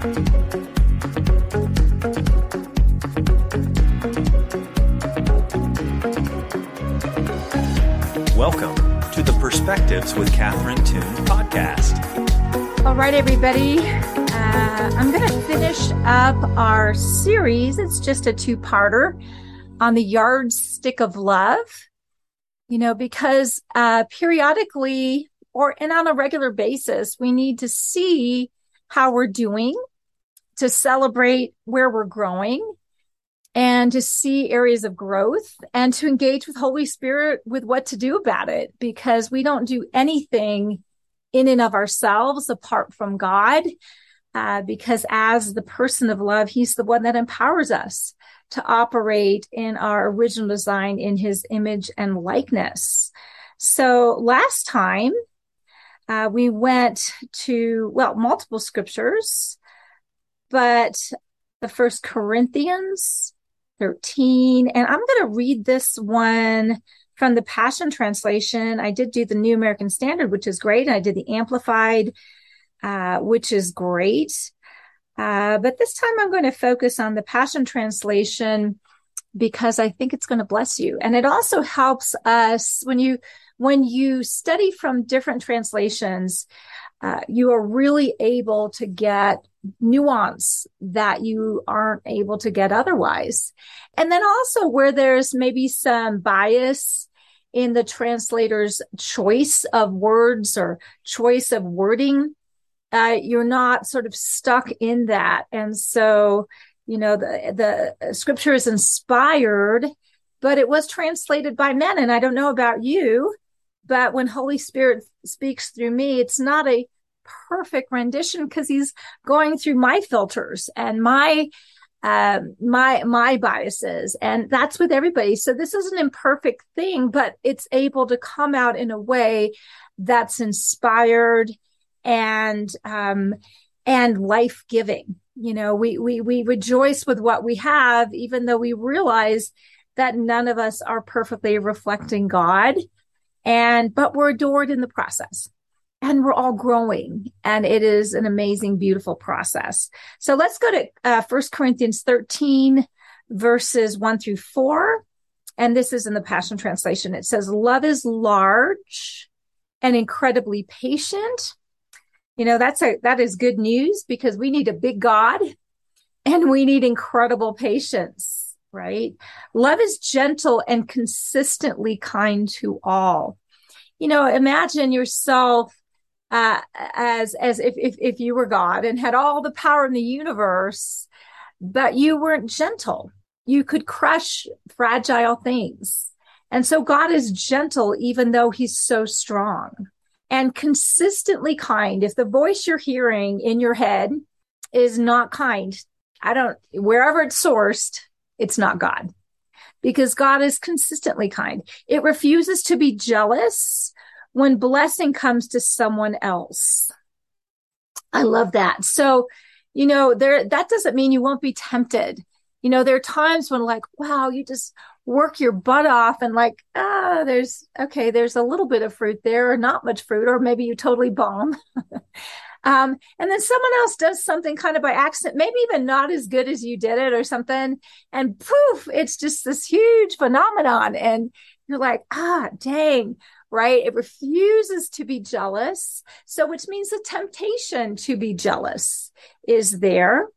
Welcome to the Perspectives with Catherine Toon podcast. All right, everybody. Uh, I'm going to finish up our series. It's just a two parter on the yardstick of love. You know, because uh, periodically or and on a regular basis, we need to see how we're doing to celebrate where we're growing and to see areas of growth and to engage with Holy Spirit with what to do about it because we don't do anything in and of ourselves apart from God. Uh, because as the person of love, he's the one that empowers us to operate in our original design in his image and likeness. So last time, uh, we went to, well, multiple scriptures, but the first Corinthians, 13. And I'm going to read this one from the Passion Translation. I did do the New American Standard, which is great. And I did the Amplified, uh, which is great. Uh, but this time I'm going to focus on the Passion Translation because I think it's going to bless you. And it also helps us when you, when you study from different translations, uh, you are really able to get nuance that you aren't able to get otherwise. And then also where there's maybe some bias in the translator's choice of words or choice of wording, uh, you're not sort of stuck in that. And so, you know, the, the scripture is inspired, but it was translated by men. And I don't know about you, but when Holy Spirit speaks through me, it's not a perfect rendition because he's going through my filters and my uh, my my biases and that's with everybody. So this is an imperfect thing but it's able to come out in a way that's inspired and um and life-giving. You know we we we rejoice with what we have even though we realize that none of us are perfectly reflecting god and but we're adored in the process and we're all growing and it is an amazing beautiful process. So let's go to uh, 1 corinthians 13 verses 1 through 4 and this is in the passion translation. It says love is large and incredibly patient. You know that's a that is good news because we need a big god and we need incredible patience right? Love is gentle and consistently kind to all. You know imagine yourself uh, as as if, if if you were God and had all the power in the universe, but you weren't gentle. You could crush fragile things. And so God is gentle, even though he's so strong and consistently kind. If the voice you're hearing in your head is not kind, I don't, wherever it's sourced, it's not God because God is consistently kind. It refuses to be jealous when blessing comes to someone else. I love that. So, you know, there, that doesn't mean you won't be tempted. You know, there are times when like, wow, you just work your butt off and like, ah, there's, okay, there's a little bit of fruit there or not much fruit, or maybe you totally bomb. um, and then someone else does something kind of by accident, maybe even not as good as you did it or something. And poof, it's just this huge phenomenon. And you're like, ah, dang, right? It refuses to be jealous. So, which means the temptation to be jealous is there.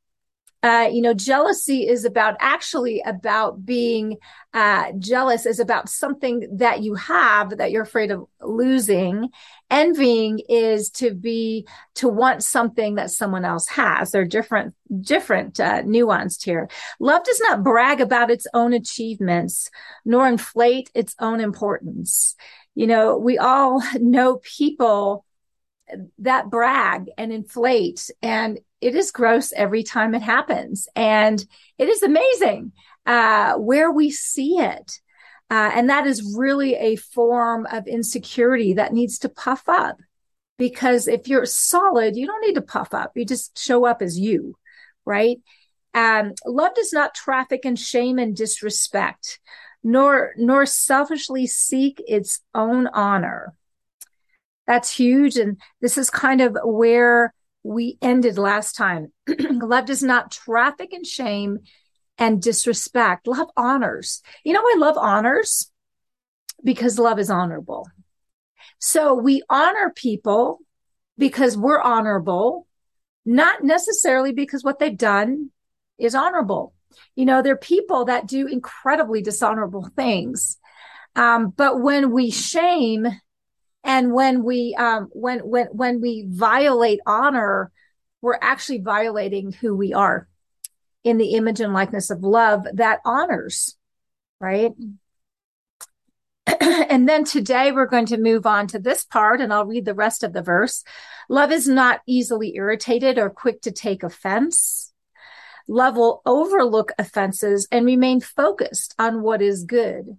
Uh, you know, jealousy is about actually about being uh, jealous is about something that you have that you're afraid of losing. Envying is to be to want something that someone else has. They're different, different, uh, nuanced here. Love does not brag about its own achievements, nor inflate its own importance you know, we all know people that brag and inflate and it is gross every time it happens. And it is amazing, uh, where we see it. Uh, and that is really a form of insecurity that needs to puff up because if you're solid, you don't need to puff up. You just show up as you, right? Um, love does not traffic in shame and disrespect nor nor selfishly seek its own honor. That's huge. And this is kind of where we ended last time. love does not traffic in shame and disrespect. Love honors. You know, I love honors because love is honorable. So we honor people because we're honorable, not necessarily because what they've done is honorable. You know, there are people that do incredibly dishonorable things. Um, but when we shame and when we, um, when, when, when we violate honor, we're actually violating who we are in the image and likeness of love that honors, right? and then today we're going to move on to this part and I'll read the rest of the verse. Love is not easily irritated or quick to take offense. Love will overlook offenses and remain focused on what is good,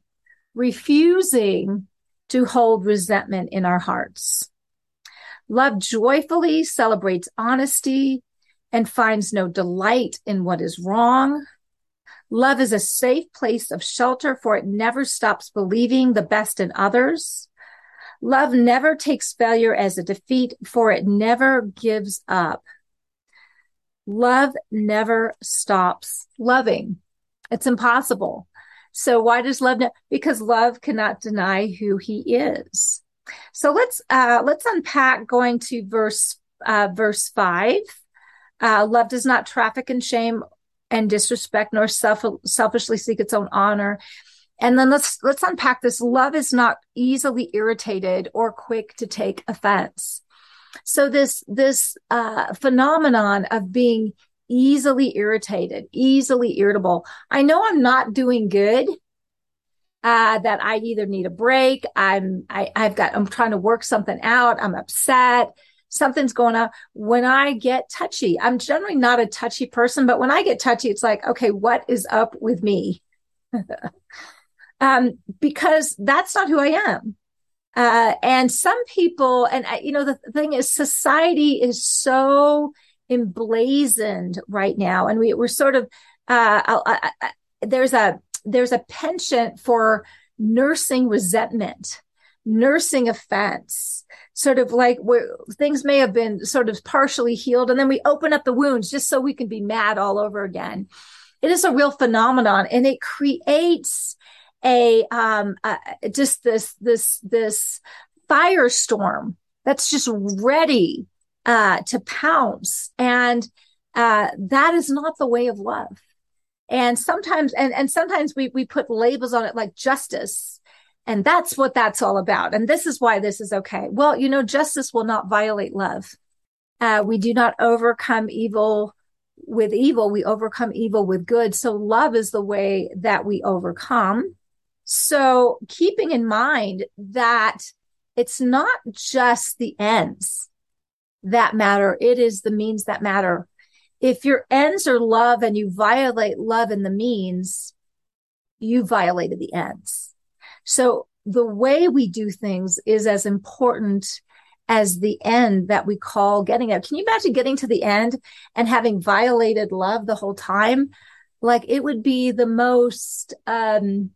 refusing to hold resentment in our hearts. Love joyfully celebrates honesty and finds no delight in what is wrong. Love is a safe place of shelter for it never stops believing the best in others. Love never takes failure as a defeat for it never gives up. Love never stops loving. It's impossible. So why does love? Because love cannot deny who he is. So let's uh, let's unpack going to verse uh, verse five. Uh, love does not traffic in shame and disrespect, nor self- selfishly seek its own honor. And then let's let's unpack this. Love is not easily irritated or quick to take offense. So this, this, uh, phenomenon of being easily irritated, easily irritable. I know I'm not doing good. Uh, that I either need a break. I'm, I, I've got, I'm trying to work something out. I'm upset. Something's going on. When I get touchy, I'm generally not a touchy person, but when I get touchy, it's like, okay, what is up with me? um, because that's not who I am. Uh, and some people, and you know, the thing is, society is so emblazoned right now, and we, we're sort of uh, I, I, there's a there's a penchant for nursing resentment, nursing offense, sort of like where things may have been sort of partially healed, and then we open up the wounds just so we can be mad all over again. It is a real phenomenon, and it creates a um uh, just this this this firestorm that's just ready uh to pounce. And uh that is not the way of love. And sometimes and and sometimes we we put labels on it like justice and that's what that's all about. And this is why this is okay. Well you know justice will not violate love. Uh we do not overcome evil with evil. We overcome evil with good. So love is the way that we overcome so keeping in mind that it's not just the ends that matter. It is the means that matter. If your ends are love and you violate love in the means, you violated the ends. So the way we do things is as important as the end that we call getting there. Can you imagine getting to the end and having violated love the whole time? Like it would be the most, um,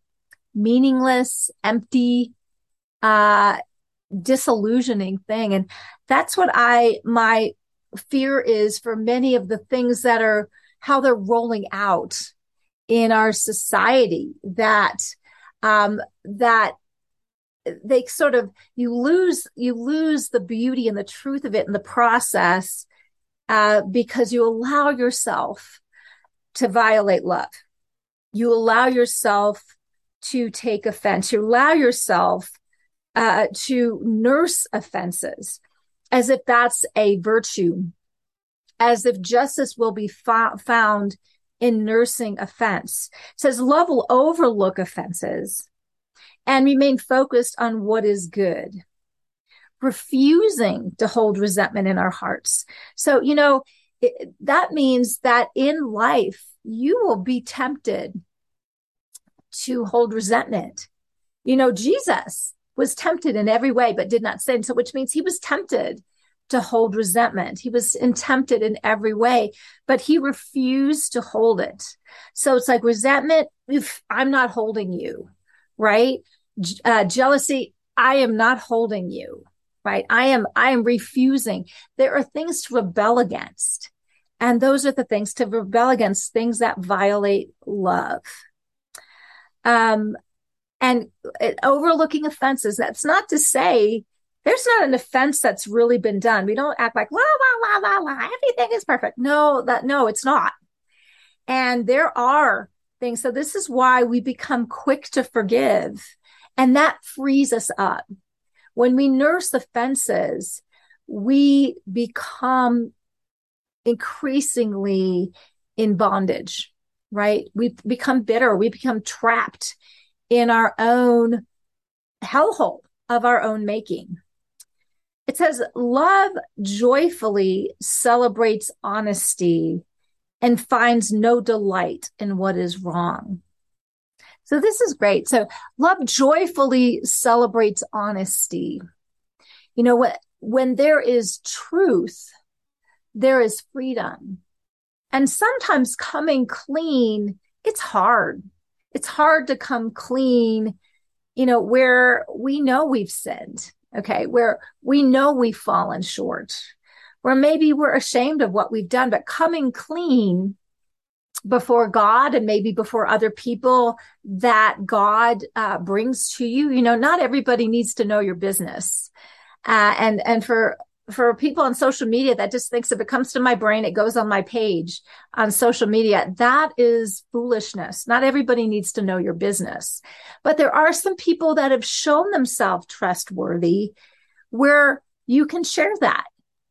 meaningless, empty, uh, disillusioning thing. And that's what I, my fear is for many of the things that are how they're rolling out in our society that, um, that they sort of, you lose, you lose the beauty and the truth of it in the process, uh, because you allow yourself to violate love. You allow yourself to take offense. to allow yourself uh, to nurse offenses as if that's a virtue, as if justice will be fo- found in nursing offense. It says love will overlook offenses and remain focused on what is good, refusing to hold resentment in our hearts. So, you know, it, that means that in life, you will be tempted to hold resentment. You know, Jesus was tempted in every way, but did not sin. So, which means he was tempted to hold resentment. He was tempted in every way, but he refused to hold it. So it's like resentment. If I'm not holding you, right? Uh, jealousy. I am not holding you, right? I am, I am refusing. There are things to rebel against. And those are the things to rebel against things that violate love. Um, and overlooking offenses. That's not to say there's not an offense that's really been done. We don't act like la la la la la. Everything is perfect. No, that no, it's not. And there are things. So this is why we become quick to forgive, and that frees us up. When we nurse offenses, we become increasingly in bondage, right? We become bitter. We become trapped in our own hellhole of our own making. It says, love joyfully celebrates honesty and finds no delight in what is wrong. So this is great. So love joyfully celebrates honesty. You know, when, when there is truth, there is freedom. And sometimes coming clean, it's hard it's hard to come clean, you know, where we know we've sinned. Okay. Where we know we've fallen short, where maybe we're ashamed of what we've done, but coming clean before God and maybe before other people that God uh, brings to you. You know, not everybody needs to know your business. Uh, and, and for for people on social media that just thinks if it comes to my brain, it goes on my page on social media. That is foolishness. Not everybody needs to know your business, but there are some people that have shown themselves trustworthy where you can share that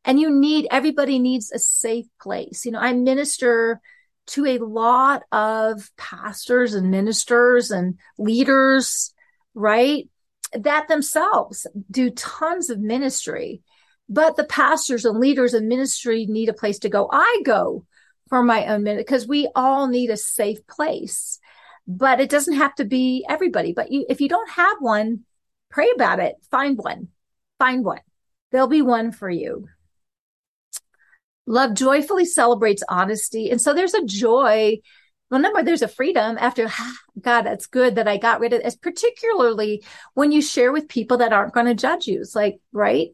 and you need, everybody needs a safe place. You know, I minister to a lot of pastors and ministers and leaders, right? That themselves do tons of ministry but the pastors and leaders and ministry need a place to go. I go for my own minute because we all need a safe place. But it doesn't have to be everybody. But you, if you don't have one, pray about it. Find one. Find one. There'll be one for you. Love joyfully celebrates honesty. And so there's a joy. Well, number there's a freedom after ah, God, that's good that I got rid of this, particularly when you share with people that aren't going to judge you. It's like, right?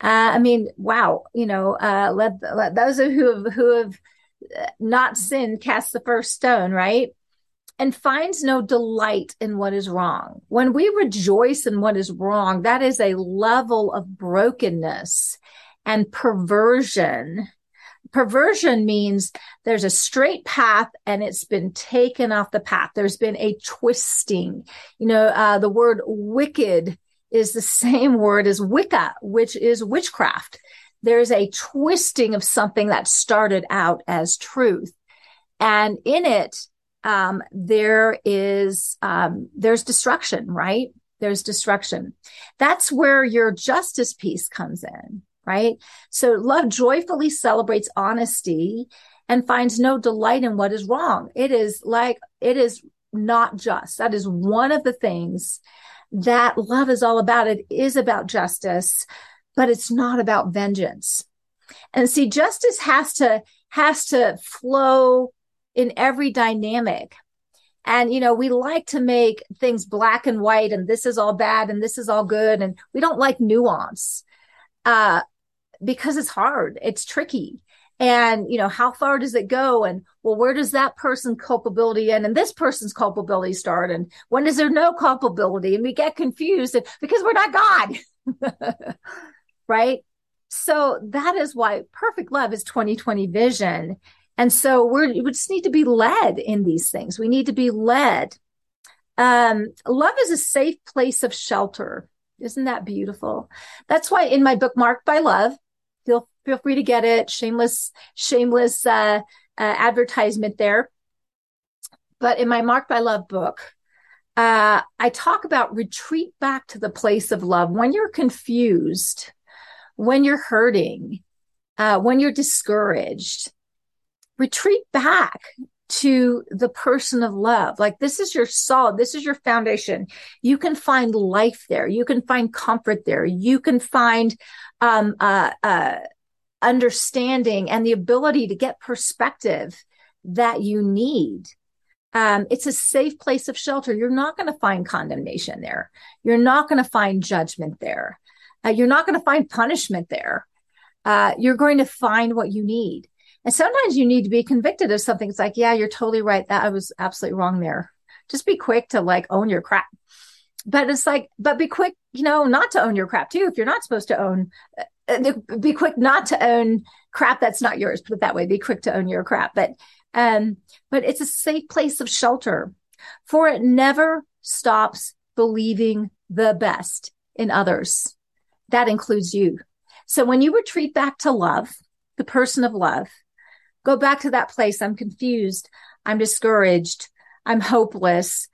Uh, I mean, wow, you know, uh, let, let those who have, who have uh, not sinned cast the first stone, right? And finds no delight in what is wrong. When we rejoice in what is wrong, that is a level of brokenness and perversion. Perversion means there's a straight path and it's been taken off the path. There's been a twisting. You know, uh, the word wicked is the same word as Wicca, which is witchcraft. There's a twisting of something that started out as truth. And in it, um, there is, um, there's destruction, right? There's destruction. That's where your justice piece comes in, right? So love joyfully celebrates honesty and finds no delight in what is wrong. It is like, it is not just. That is one of the things that love is all about. It is about justice, but it's not about vengeance. And see, justice has to, has to flow in every dynamic. And, you know, we like to make things black and white and this is all bad and this is all good. And we don't like nuance, uh, because it's hard. It's tricky and you know how far does it go? And well where does that person culpability end? And this person's culpability start? And when is there no culpability? And we get confused because we're not god right? So that is why perfect love is 2020 vision. And so we're we just need to be led in these things. We need to be led. Um love is a safe place of shelter. Isn't that beautiful? That's why in my book marked by love feel free to get it. Shameless, shameless uh, uh, advertisement there. But in my Marked by Love book, uh, I talk about retreat back to the place of love when you're confused, when you're hurting, uh, when you're discouraged. Retreat back to the person of love. Like this is your solid, this is your foundation. You can find life there. You can find comfort there. You can find um, uh, uh, understanding and the ability to get perspective that you need. Um, it's a safe place of shelter. You're not going to find condemnation there. You're not going to find judgment there. Uh, you're not going to find punishment there. Uh, you're going to find what you need. And sometimes you need to be convicted of something. It's like, yeah, you're totally right. That I was absolutely wrong there. Just be quick to like own your crap. But it's like, but be quick, you know, not to own your crap too. If you're not supposed to own, uh, be quick not to own crap that's not yours. Put it that way. Be quick to own your crap. But, um, but it's a safe place of shelter for it never stops believing the best in others. That includes you. So when you retreat back to love, the person of love, go back to that place. I'm confused. I'm discouraged. I'm hopeless.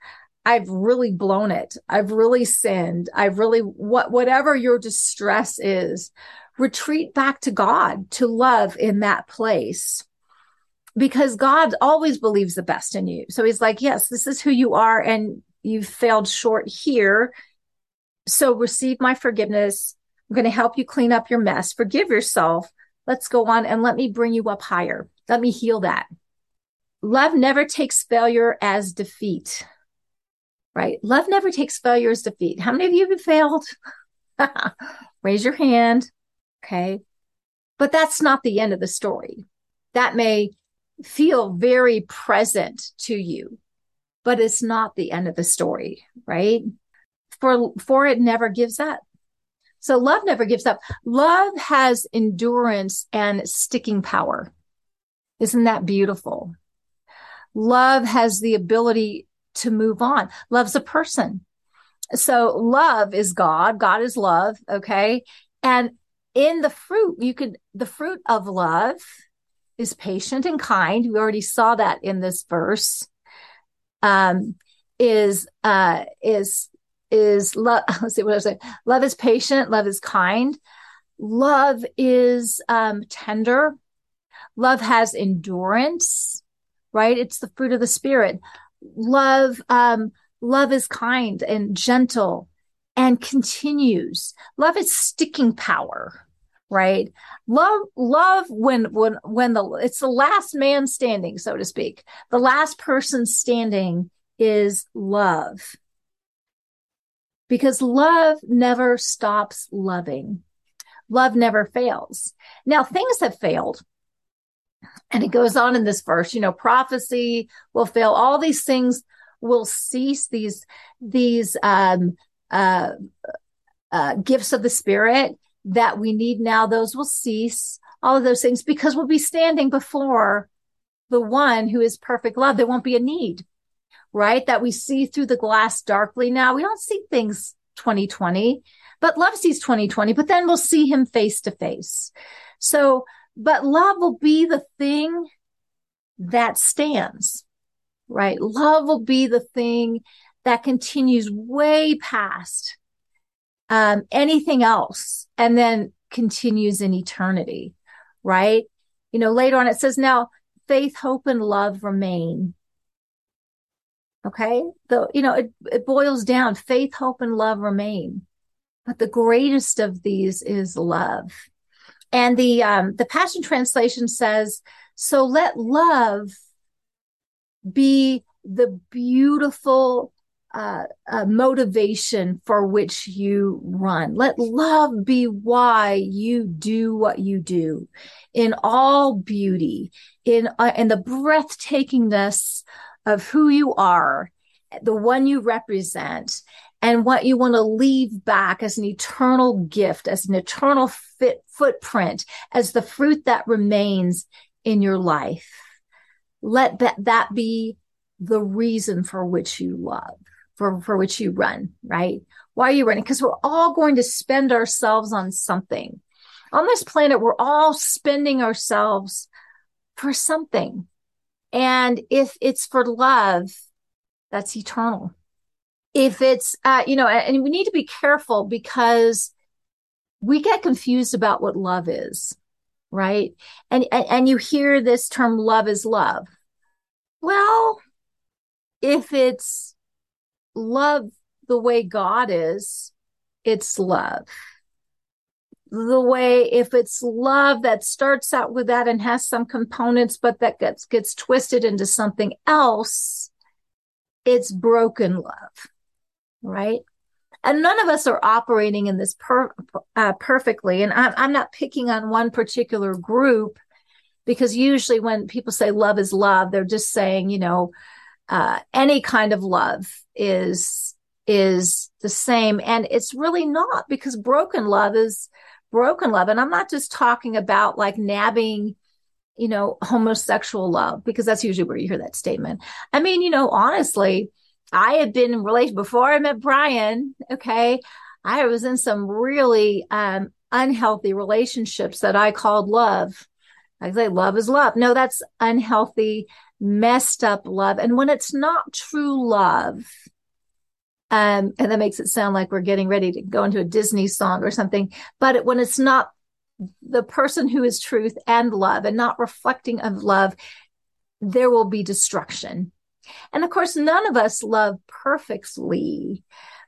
I've really blown it. I've really sinned. I've really, what, whatever your distress is, retreat back to God, to love in that place. Because God always believes the best in you. So he's like, yes, this is who you are. And you've failed short here. So receive my forgiveness. I'm going to help you clean up your mess. Forgive yourself. Let's go on and let me bring you up higher. Let me heal that. Love never takes failure as defeat, right? Love never takes failure as defeat. How many of you have failed? Raise your hand. Okay. But that's not the end of the story. That may feel very present to you, but it's not the end of the story, right? For, for it never gives up. So love never gives up. Love has endurance and sticking power. Isn't that beautiful? Love has the ability to move on. Love's a person. So love is God. God is love. Okay. And in the fruit, you could, the fruit of love is patient and kind. We already saw that in this verse. Um, is, uh, is is love. Let's see what I was saying. Love is patient. Love is kind. Love is um, tender. Love has endurance, right? It's the fruit of the spirit. Love, um, love is kind and gentle and continues. Love is sticking power, right? Love, love when, when, when the, it's the last man standing, so to speak. The last person standing is love because love never stops loving. Love never fails. Now things have failed. And it goes on in this verse, you know, prophecy will fail. All these things will cease. These, these, um, uh, uh, gifts of the spirit that we need now, those will cease. All of those things because we'll be standing before the one who is perfect love. There won't be a need right? That we see through the glass darkly now. We don't see things 2020, but love sees 2020, but then we'll see him face to face. So, but love will be the thing that stands, right? Love will be the thing that continues way past um, anything else and then continues in eternity, right? You know, later on it says, now faith, hope, and love remain Okay. The, you know, it, it boils down faith, hope, and love remain. But the greatest of these is love. And the, um, the Passion Translation says, so let love be the beautiful, uh, motivation for which you run. Let love be why you do what you do in all beauty, in, uh, in the breathtakingness of who you are, the one you represent, and what you want to leave back as an eternal gift, as an eternal fit footprint, as the fruit that remains in your life. Let that, that be the reason for which you love, for, for which you run, right? Why are you running? Because we're all going to spend ourselves on something. On this planet, we're all spending ourselves for something. And if it's for love, that's eternal. If it's, uh, you know, and we need to be careful because we get confused about what love is, right? And, and you hear this term love is love. Well, if it's love the way God is, it's love the way if it's love that starts out with that and has some components but that gets gets twisted into something else it's broken love right and none of us are operating in this per, uh, perfectly. And I'm, I'm not picking on one particular group because usually when people say love is love, they're just saying, you know, uh, any kind of love is is the same. And it's really not because broken love is broken love. And i'm not just talking about like nabbing you know homosexual love because that's usually where you hear that statement. I mean you know honestly i had been in relation before i met brian okay? I was in some really um unhealthy relationships that i called love I say love is love. No, that's unhealthy, messed up love. And when it's not true love, um, and that makes it sound like we're getting ready to go into a Disney song or something. But when it's not the person who is truth and love and not reflecting of love, there will be destruction. And of course, none of us love perfectly.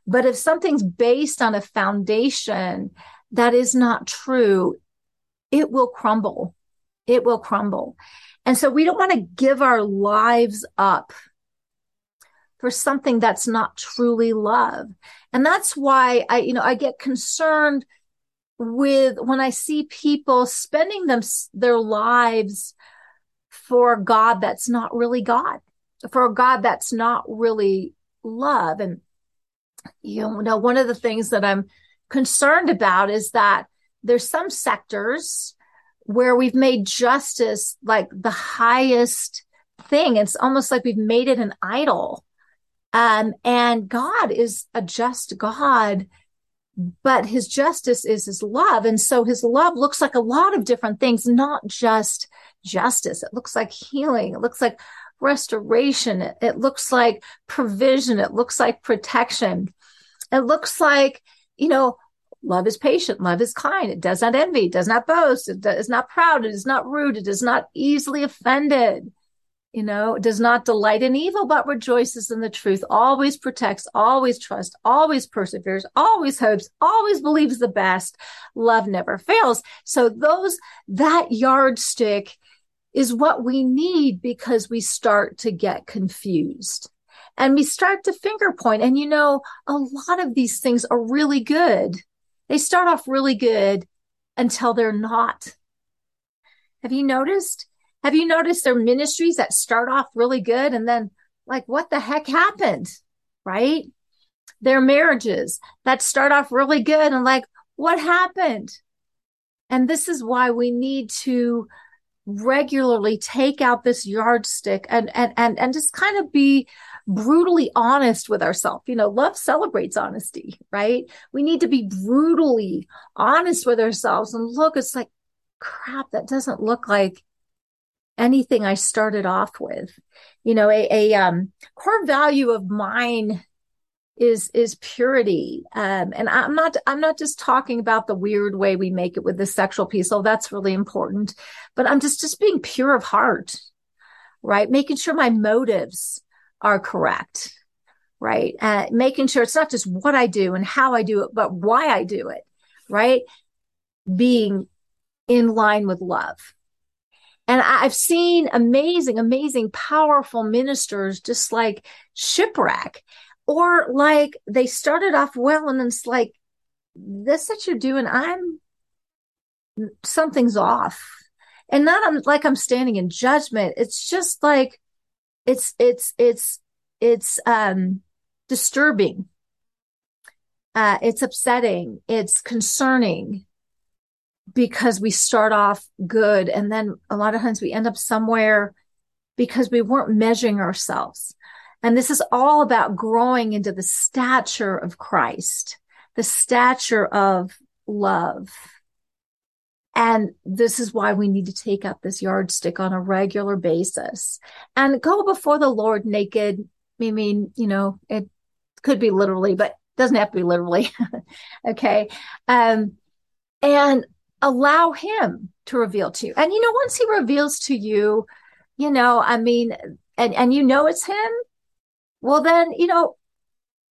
But if something's based on a foundation that is not true, it will crumble it will crumble. And so we don't want to give our lives up for something that's not truly love. And that's why I, you know, I get concerned with when I see people spending them their lives for God that's not really God, for a God that's not really love. And you know, one of the things that I'm concerned about is that there's some sectors where we've made justice like the highest thing. It's almost like we've made it an idol. Um, and God is a just God, but his justice is his love. And so his love looks like a lot of different things, not just justice. It looks like healing. It looks like restoration. It, it looks like provision. It looks like protection. It looks like, you know, Love is patient. Love is kind. It does not envy. It does not boast. It is not proud. It is not rude. It is not easily offended. You know, it does not delight in evil, but rejoices in the truth, always protects, always trusts, always perseveres, always hopes, always believes the best. Love never fails. So those, that yardstick is what we need because we start to get confused and we start to finger point. And you know, a lot of these things are really good they start off really good until they're not. Have you noticed? Have you noticed their ministries that start off really good and then like, what the heck happened? Right? Their marriages that start off really good and like, what happened? And this is why we need to regularly take out this yardstick and, and, and, and just kind of be brutally honest with ourselves. You know, love celebrates honesty, right? We need to be brutally honest with ourselves and look, it's like, crap, that doesn't look like anything I started off with. You know, a, a um, core value of mine is is purity um and i'm not i'm not just talking about the weird way we make it with the sexual piece oh that's really important but i'm just just being pure of heart right making sure my motives are correct, right? Uh, making sure it's not just what I do and how I do it, but why I do it, right? Being in line with love. And I've seen amazing, amazing, powerful ministers just like shipwreck or like they started off well and it's like, this that you're doing, I'm something's off. And not I'm, like I'm standing in judgment. It's just like it's it's it's it's um disturbing. Uh it's upsetting. It's concerning because we start off good and then a lot of times we end up somewhere because we weren't measuring ourselves. And this is all about growing into the stature of Christ the stature of love and this is why we need to take up this yardstick on a regular basis and go before the Lord naked. I mean, you know, it could be literally, but doesn't have to be literally. okay. Um, and allow him to reveal to you. And, you know, once he reveals to you, you know, I mean, and, and you know it's him, well, then, you know,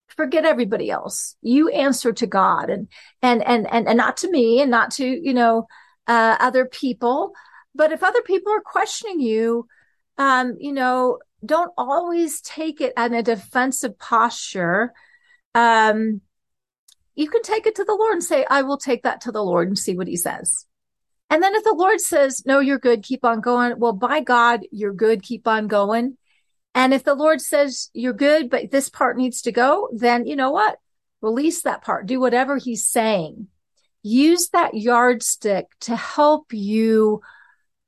forget everybody else. You answer to God and, and, and, and, and not to me and not to, you know, uh, other people. But if other people are questioning you, um, you know, don't always take it in a defensive posture. Um, you can take it to the Lord and say, I will take that to the Lord and see what he says. And then if the Lord says, no, you're good, keep on going. Well, by God, you're good, keep on going. And if the Lord says you're good, but this part needs to go, then you know what? Release that part. Do whatever he's saying. Use that yardstick to help you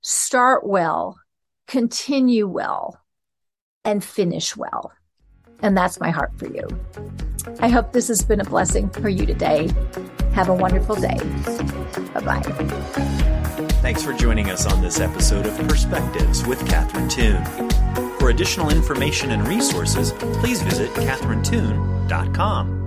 start well, continue well, and finish well. And that's my heart for you. I hope this has been a blessing for you today. Have a wonderful day. Bye bye. Thanks for joining us on this episode of Perspectives with Catherine Toon. For additional information and resources, please visit catherinetoon.com.